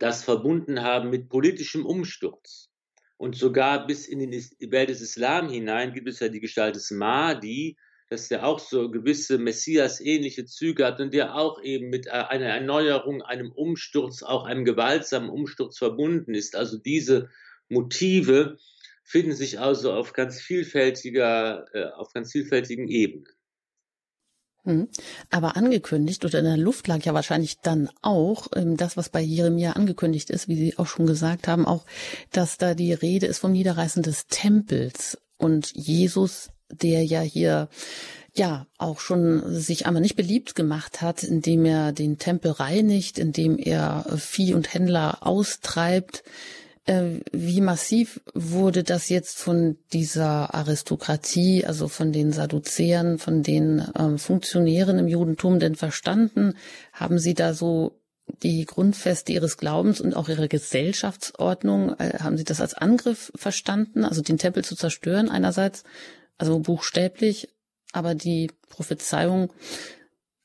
das verbunden haben mit politischem Umsturz. Und sogar bis in die Welt des Islam hinein gibt es ja die Gestalt des Mahdi, dass der auch so gewisse Messias-ähnliche Züge hat und der auch eben mit einer Erneuerung, einem Umsturz, auch einem gewaltsamen Umsturz verbunden ist. Also diese Motive finden sich also auf ganz vielfältiger, äh, auf ganz vielfältigen Ebenen. Hm. Aber angekündigt oder in der Luft lag ja wahrscheinlich dann auch ähm, das, was bei Jeremia angekündigt ist, wie Sie auch schon gesagt haben, auch, dass da die Rede ist vom Niederreißen des Tempels und Jesus der ja hier ja auch schon sich einmal nicht beliebt gemacht hat, indem er den Tempel reinigt, indem er Vieh und Händler austreibt. Äh, wie massiv wurde das jetzt von dieser Aristokratie, also von den Sadduzäern, von den ähm, Funktionären im Judentum denn verstanden? Haben Sie da so die Grundfeste ihres Glaubens und auch ihre Gesellschaftsordnung, äh, haben Sie das als Angriff verstanden, also den Tempel zu zerstören einerseits also buchstäblich, aber die Prophezeiung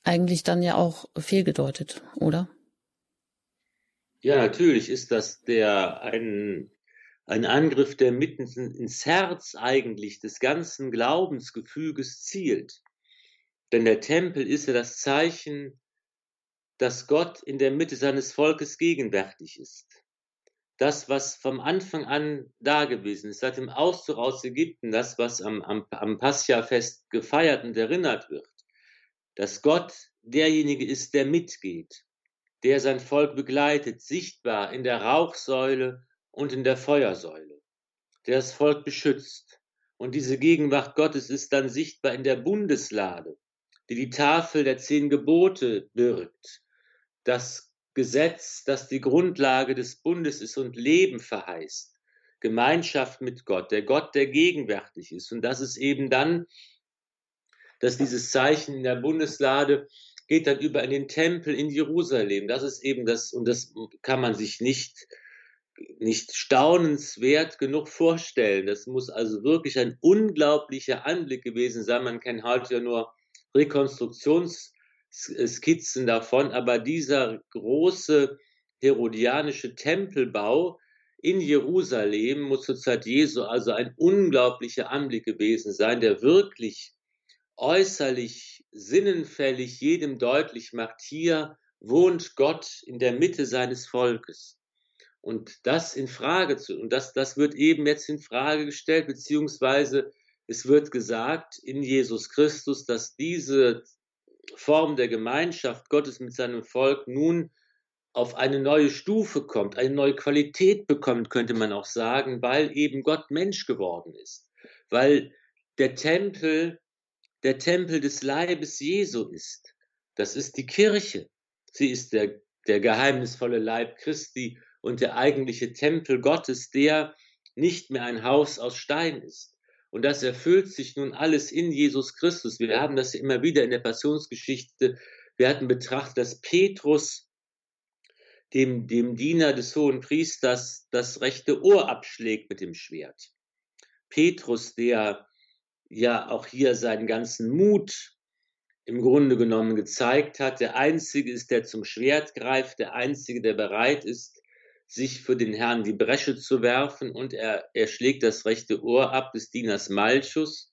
eigentlich dann ja auch fehlgedeutet, oder? Ja, natürlich ist das der ein, ein Angriff, der mitten ins Herz eigentlich des ganzen Glaubensgefüges zielt. Denn der Tempel ist ja das Zeichen dass Gott in der Mitte seines Volkes gegenwärtig ist. Das, was vom Anfang an da gewesen ist, seit dem Auszug aus Ägypten, das, was am, am, am Pascha-Fest gefeiert und erinnert wird, dass Gott derjenige ist, der mitgeht, der sein Volk begleitet, sichtbar in der Rauchsäule und in der Feuersäule, der das Volk beschützt. Und diese Gegenwart Gottes ist dann sichtbar in der Bundeslade, die die Tafel der zehn Gebote birgt, das Gesetz, das die Grundlage des Bundes ist und Leben verheißt. Gemeinschaft mit Gott, der Gott, der gegenwärtig ist. Und das ist eben dann, dass dieses Zeichen in der Bundeslade geht dann über in den Tempel in Jerusalem. Das ist eben das, und das kann man sich nicht, nicht staunenswert genug vorstellen. Das muss also wirklich ein unglaublicher Anblick gewesen sein. Man kennt heute ja nur Rekonstruktions- Skizzen davon, aber dieser große herodianische Tempelbau in Jerusalem muss zur Zeit Jesu also ein unglaublicher Anblick gewesen sein, der wirklich äußerlich, sinnenfällig jedem deutlich macht, hier wohnt Gott in der Mitte seines Volkes. Und das in Frage zu, und das, das wird eben jetzt in Frage gestellt, beziehungsweise es wird gesagt in Jesus Christus, dass diese Form der Gemeinschaft Gottes mit seinem Volk nun auf eine neue Stufe kommt, eine neue Qualität bekommt, könnte man auch sagen, weil eben Gott Mensch geworden ist, weil der Tempel der Tempel des Leibes Jesu ist. Das ist die Kirche. Sie ist der, der geheimnisvolle Leib Christi und der eigentliche Tempel Gottes, der nicht mehr ein Haus aus Stein ist. Und das erfüllt sich nun alles in Jesus Christus. Wir haben das immer wieder in der Passionsgeschichte. Wir hatten betrachtet, dass Petrus dem, dem Diener des hohen Priesters das rechte Ohr abschlägt mit dem Schwert. Petrus, der ja auch hier seinen ganzen Mut im Grunde genommen gezeigt hat, der Einzige ist, der zum Schwert greift, der Einzige, der bereit ist, sich für den Herrn die Bresche zu werfen und er, er schlägt das rechte Ohr ab des Dieners Malchus.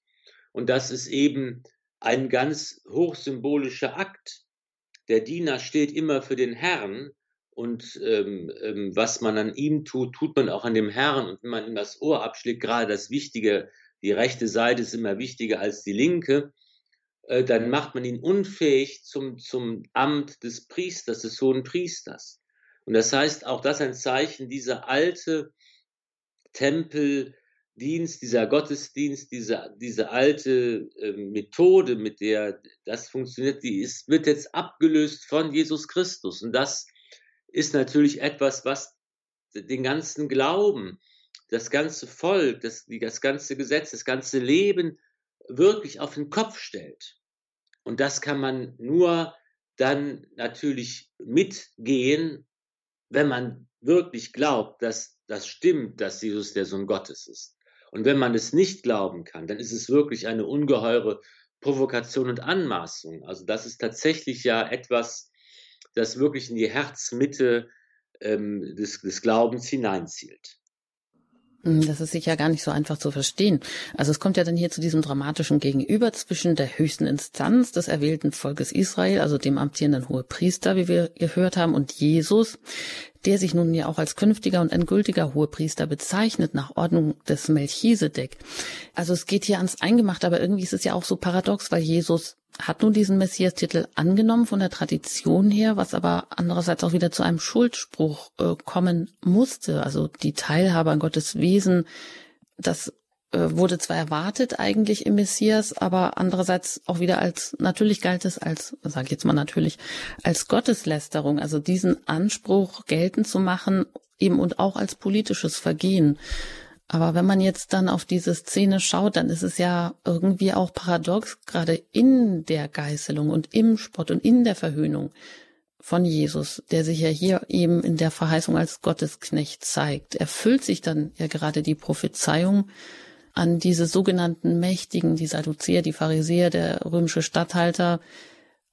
Und das ist eben ein ganz hochsymbolischer Akt. Der Diener steht immer für den Herrn und ähm, ähm, was man an ihm tut, tut man auch an dem Herrn. Und wenn man ihm das Ohr abschlägt, gerade das Wichtige, die rechte Seite ist immer wichtiger als die linke, äh, dann macht man ihn unfähig zum, zum Amt des Priesters, des hohen Priesters. Und das heißt, auch das ein Zeichen, dieser alte Tempeldienst, dieser Gottesdienst, diese, diese alte äh, Methode, mit der das funktioniert, die ist, wird jetzt abgelöst von Jesus Christus. Und das ist natürlich etwas, was den ganzen Glauben, das ganze Volk, das, das ganze Gesetz, das ganze Leben wirklich auf den Kopf stellt. Und das kann man nur dann natürlich mitgehen wenn man wirklich glaubt, dass das stimmt, dass Jesus der Sohn Gottes ist. Und wenn man es nicht glauben kann, dann ist es wirklich eine ungeheure Provokation und Anmaßung. Also das ist tatsächlich ja etwas, das wirklich in die Herzmitte ähm, des, des Glaubens hineinzielt. Hm, das ist sicher gar nicht so einfach zu verstehen. Also es kommt ja dann hier zu diesem dramatischen Gegenüber zwischen der höchsten Instanz des erwählten Volkes Israel, also dem amtierenden Hohepriester, wie wir gehört haben, und Jesus, der sich nun ja auch als künftiger und endgültiger Hohepriester bezeichnet nach Ordnung des Melchisedek. Also es geht hier ans Eingemachte, aber irgendwie ist es ja auch so paradox, weil Jesus hat nun diesen Messias-Titel angenommen von der Tradition her, was aber andererseits auch wieder zu einem Schuldspruch äh, kommen musste. Also die Teilhabe an Gottes Wesen, das äh, wurde zwar erwartet eigentlich im Messias, aber andererseits auch wieder als, natürlich galt es als, sage ich jetzt mal natürlich, als Gotteslästerung, also diesen Anspruch geltend zu machen, eben und auch als politisches Vergehen. Aber wenn man jetzt dann auf diese Szene schaut, dann ist es ja irgendwie auch paradox, gerade in der Geißelung und im Spott und in der Verhöhnung von Jesus, der sich ja hier eben in der Verheißung als Gottesknecht zeigt, erfüllt sich dann ja gerade die Prophezeiung an diese sogenannten Mächtigen, die Sadduzäer, die Pharisäer, der römische Statthalter,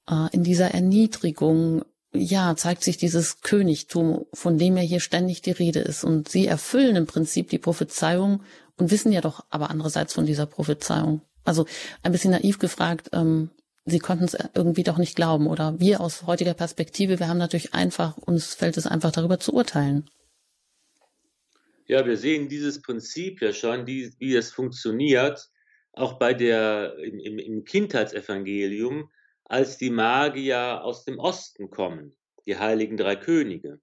äh, in dieser Erniedrigung ja, zeigt sich dieses Königtum, von dem ja hier ständig die Rede ist. Und sie erfüllen im Prinzip die Prophezeiung und wissen ja doch aber andererseits von dieser Prophezeiung. Also ein bisschen naiv gefragt, ähm, sie konnten es irgendwie doch nicht glauben. Oder wir aus heutiger Perspektive, wir haben natürlich einfach, uns fällt es einfach darüber zu urteilen. Ja, wir sehen dieses Prinzip ja schon, wie, wie es funktioniert, auch bei der, im, im Kindheitsevangelium, als die Magier aus dem Osten kommen, die heiligen drei Könige,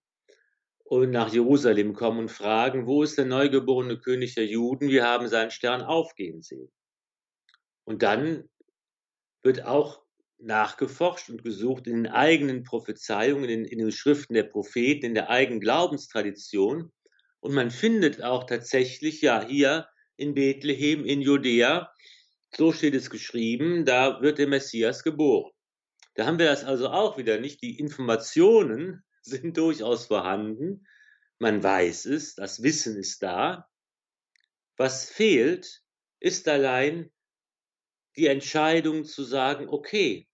und nach Jerusalem kommen und fragen, wo ist der neugeborene König der Juden? Wir haben seinen Stern aufgehen sehen. Und dann wird auch nachgeforscht und gesucht in den eigenen Prophezeiungen, in, in den Schriften der Propheten, in der eigenen Glaubenstradition. Und man findet auch tatsächlich ja hier in Bethlehem, in Judäa, so steht es geschrieben, da wird der Messias geboren. Da haben wir das also auch wieder nicht. Die Informationen sind durchaus vorhanden. Man weiß es, das Wissen ist da. Was fehlt, ist allein die Entscheidung zu sagen, okay,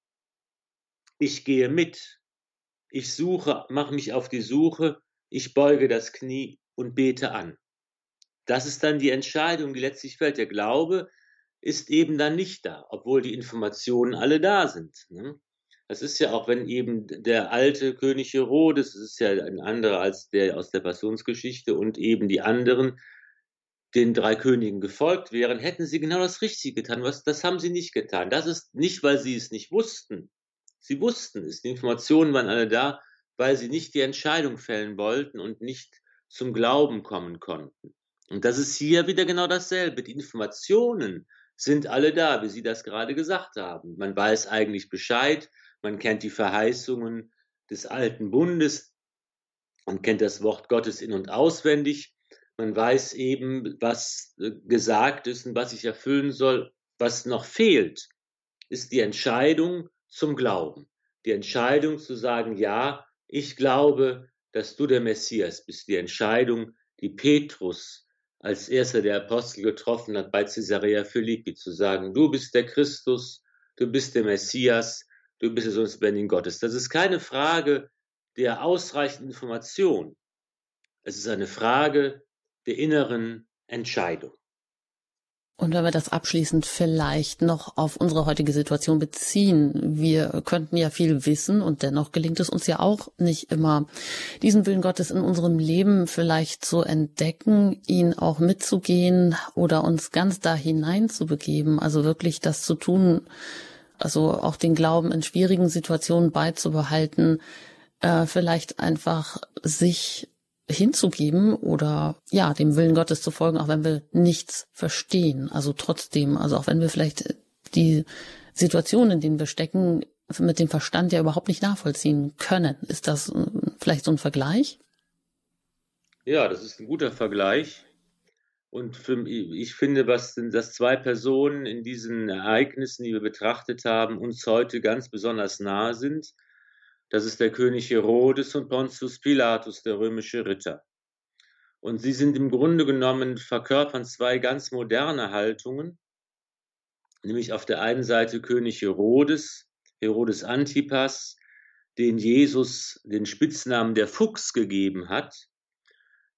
ich gehe mit, ich suche, mache mich auf die Suche, ich beuge das Knie und bete an. Das ist dann die Entscheidung, die letztlich fällt. Der Glaube ist eben dann nicht da, obwohl die Informationen alle da sind. Ne? Das ist ja auch, wenn eben der alte König Herodes, das ist ja ein anderer als der aus der Passionsgeschichte und eben die anderen den drei Königen gefolgt wären, hätten sie genau das Richtige getan. Was, das haben sie nicht getan. Das ist nicht, weil sie es nicht wussten. Sie wussten es. Die Informationen waren alle da, weil sie nicht die Entscheidung fällen wollten und nicht zum Glauben kommen konnten. Und das ist hier wieder genau dasselbe. Die Informationen sind alle da, wie Sie das gerade gesagt haben. Man weiß eigentlich Bescheid, man kennt die Verheißungen des alten Bundes, man kennt das Wort Gottes in und auswendig, man weiß eben, was äh, gesagt ist und was sich erfüllen soll. Was noch fehlt, ist die Entscheidung zum Glauben. Die Entscheidung zu sagen, ja, ich glaube, dass du der Messias bist. Die Entscheidung, die Petrus als erster der Apostel getroffen hat bei Caesarea Philippi, zu sagen, du bist der Christus, du bist der Messias, du bist Sohn des Lebendigen Gottes. Das ist keine Frage der ausreichenden Information. Es ist eine Frage der inneren Entscheidung. Und wenn wir das abschließend vielleicht noch auf unsere heutige Situation beziehen, wir könnten ja viel wissen und dennoch gelingt es uns ja auch nicht immer, diesen Willen Gottes in unserem Leben vielleicht zu entdecken, ihn auch mitzugehen oder uns ganz da hinein zu begeben, also wirklich das zu tun, also auch den Glauben in schwierigen Situationen beizubehalten, äh, vielleicht einfach sich hinzugeben oder ja, dem Willen Gottes zu folgen, auch wenn wir nichts verstehen. Also trotzdem, also auch wenn wir vielleicht die Situation, in denen wir stecken, mit dem Verstand ja überhaupt nicht nachvollziehen können. Ist das äh, vielleicht so ein Vergleich? Ja, das ist ein guter Vergleich. Und für, ich finde, was dass zwei Personen in diesen Ereignissen, die wir betrachtet haben, uns heute ganz besonders nahe sind. Das ist der König Herodes und Pontius Pilatus, der römische Ritter. Und sie sind im Grunde genommen, verkörpern zwei ganz moderne Haltungen, nämlich auf der einen Seite König Herodes, Herodes Antipas, den Jesus den Spitznamen der Fuchs gegeben hat,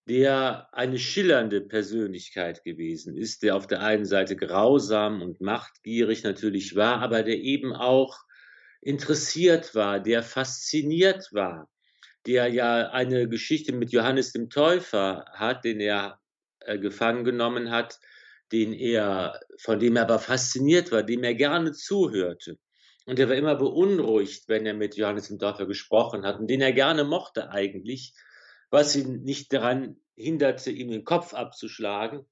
der eine schillernde Persönlichkeit gewesen ist, der auf der einen Seite grausam und machtgierig natürlich war, aber der eben auch interessiert war, der fasziniert war, der ja eine Geschichte mit Johannes dem Täufer hat, den er äh, gefangen genommen hat, den er, von dem er aber fasziniert war, dem er gerne zuhörte. Und er war immer beunruhigt, wenn er mit Johannes dem Täufer gesprochen hat und den er gerne mochte eigentlich, was ihn nicht daran hinderte, ihm den Kopf abzuschlagen.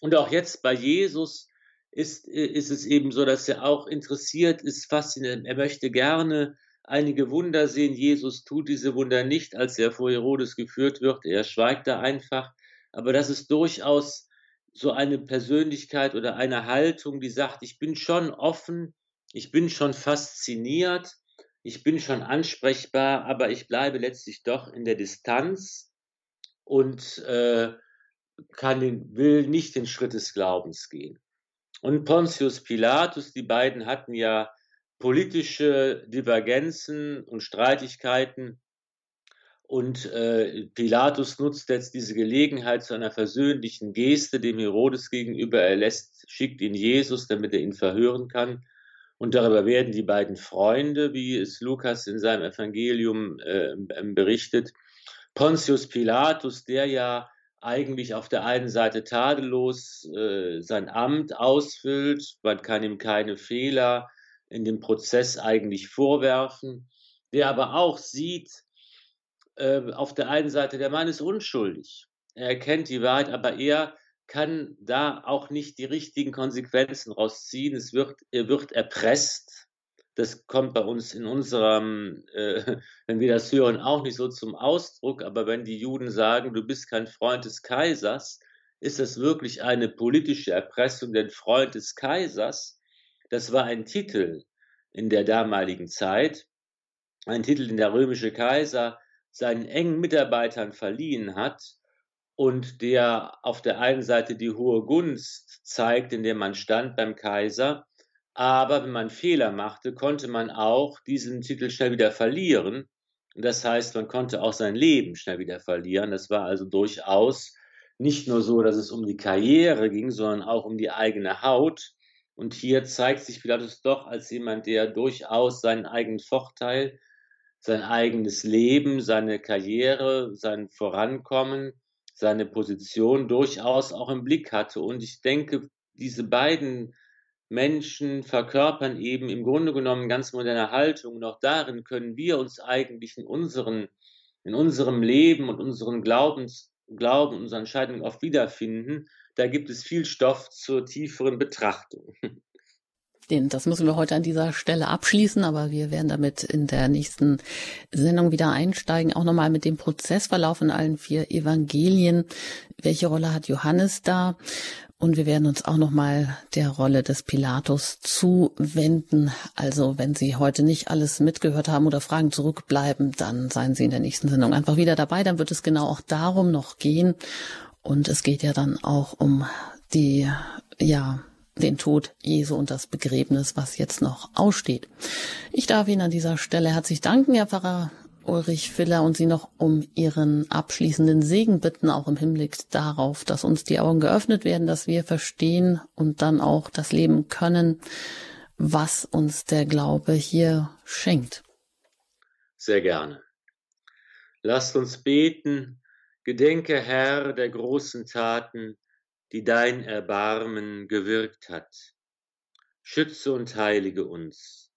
Und auch jetzt bei Jesus ist, ist es eben so, dass er auch interessiert ist, fasziniert. Er möchte gerne einige Wunder sehen. Jesus tut diese Wunder nicht, als er vor Herodes geführt wird. Er schweigt da einfach. Aber das ist durchaus so eine Persönlichkeit oder eine Haltung, die sagt, ich bin schon offen, ich bin schon fasziniert, ich bin schon ansprechbar, aber ich bleibe letztlich doch in der Distanz und äh, kann den, will nicht den Schritt des Glaubens gehen und Pontius Pilatus. Die beiden hatten ja politische Divergenzen und Streitigkeiten. Und äh, Pilatus nutzt jetzt diese Gelegenheit zu einer versöhnlichen Geste dem Herodes gegenüber. Er lässt, schickt ihn Jesus, damit er ihn verhören kann. Und darüber werden die beiden Freunde, wie es Lukas in seinem Evangelium äh, berichtet, Pontius Pilatus, der ja eigentlich auf der einen Seite tadellos äh, sein Amt ausfüllt, man kann ihm keine Fehler in dem Prozess eigentlich vorwerfen, der aber auch sieht, äh, auf der einen Seite, der Mann ist unschuldig, er erkennt die Wahrheit, aber er kann da auch nicht die richtigen Konsequenzen rausziehen. Es wird, er wird erpresst. Das kommt bei uns in unserem, äh, wenn wir das hören, auch nicht so zum Ausdruck. Aber wenn die Juden sagen, du bist kein Freund des Kaisers, ist das wirklich eine politische Erpressung, denn Freund des Kaisers, das war ein Titel in der damaligen Zeit, ein Titel, den der römische Kaiser seinen engen Mitarbeitern verliehen hat, und der auf der einen Seite die hohe Gunst zeigt, in der man stand beim Kaiser, aber wenn man Fehler machte, konnte man auch diesen Titel schnell wieder verlieren. Das heißt, man konnte auch sein Leben schnell wieder verlieren. Das war also durchaus nicht nur so, dass es um die Karriere ging, sondern auch um die eigene Haut. Und hier zeigt sich Pilatus doch als jemand, der durchaus seinen eigenen Vorteil, sein eigenes Leben, seine Karriere, sein Vorankommen seine Position durchaus auch im Blick hatte. Und ich denke, diese beiden Menschen verkörpern eben im Grunde genommen ganz moderne Haltung. Und auch darin können wir uns eigentlich in, unseren, in unserem Leben und unseren Glaubens, Glauben, unseren Entscheidungen oft wiederfinden. Da gibt es viel Stoff zur tieferen Betrachtung. Den, das müssen wir heute an dieser Stelle abschließen, aber wir werden damit in der nächsten Sendung wieder einsteigen, auch nochmal mit dem Prozessverlauf in allen vier Evangelien. Welche Rolle hat Johannes da? Und wir werden uns auch nochmal der Rolle des Pilatus zuwenden. Also wenn Sie heute nicht alles mitgehört haben oder Fragen zurückbleiben, dann seien Sie in der nächsten Sendung einfach wieder dabei. Dann wird es genau auch darum noch gehen. Und es geht ja dann auch um die, ja, den Tod Jesu und das Begräbnis, was jetzt noch aussteht. Ich darf Ihnen an dieser Stelle herzlich danken, Herr Pfarrer Ulrich Filler, und Sie noch um Ihren abschließenden Segen bitten, auch im Hinblick darauf, dass uns die Augen geöffnet werden, dass wir verstehen und dann auch das Leben können, was uns der Glaube hier schenkt. Sehr gerne. Lasst uns beten, gedenke Herr der großen Taten, die dein Erbarmen gewirkt hat. Schütze und heilige uns.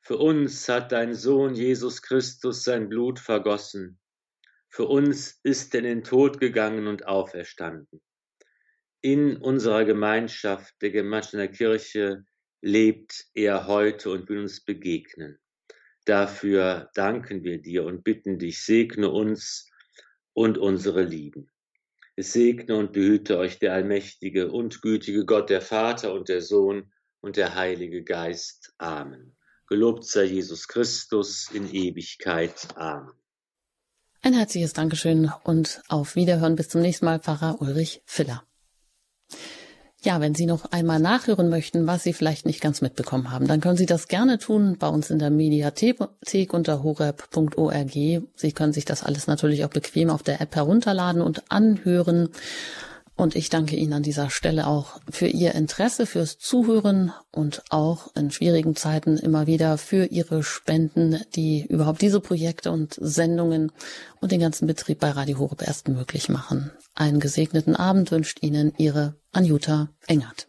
Für uns hat dein Sohn Jesus Christus sein Blut vergossen. Für uns ist er in den Tod gegangen und auferstanden. In unserer Gemeinschaft, der Gemeinschaft der Kirche, lebt er heute und will uns begegnen. Dafür danken wir dir und bitten dich, segne uns und unsere Lieben. Es segne und behüte euch der allmächtige und gütige Gott, der Vater und der Sohn und der Heilige Geist. Amen. Gelobt sei Jesus Christus in Ewigkeit. Amen. Ein herzliches Dankeschön und auf Wiederhören bis zum nächsten Mal, Pfarrer Ulrich Filler. Ja, wenn Sie noch einmal nachhören möchten, was Sie vielleicht nicht ganz mitbekommen haben, dann können Sie das gerne tun bei uns in der Mediathek unter horeb.org. Sie können sich das alles natürlich auch bequem auf der App herunterladen und anhören. Und ich danke Ihnen an dieser Stelle auch für Ihr Interesse, fürs Zuhören und auch in schwierigen Zeiten immer wieder für Ihre Spenden, die überhaupt diese Projekte und Sendungen und den ganzen Betrieb bei Radio Horeb erst möglich machen. Einen gesegneten Abend wünscht Ihnen Ihre Anjuta Engert.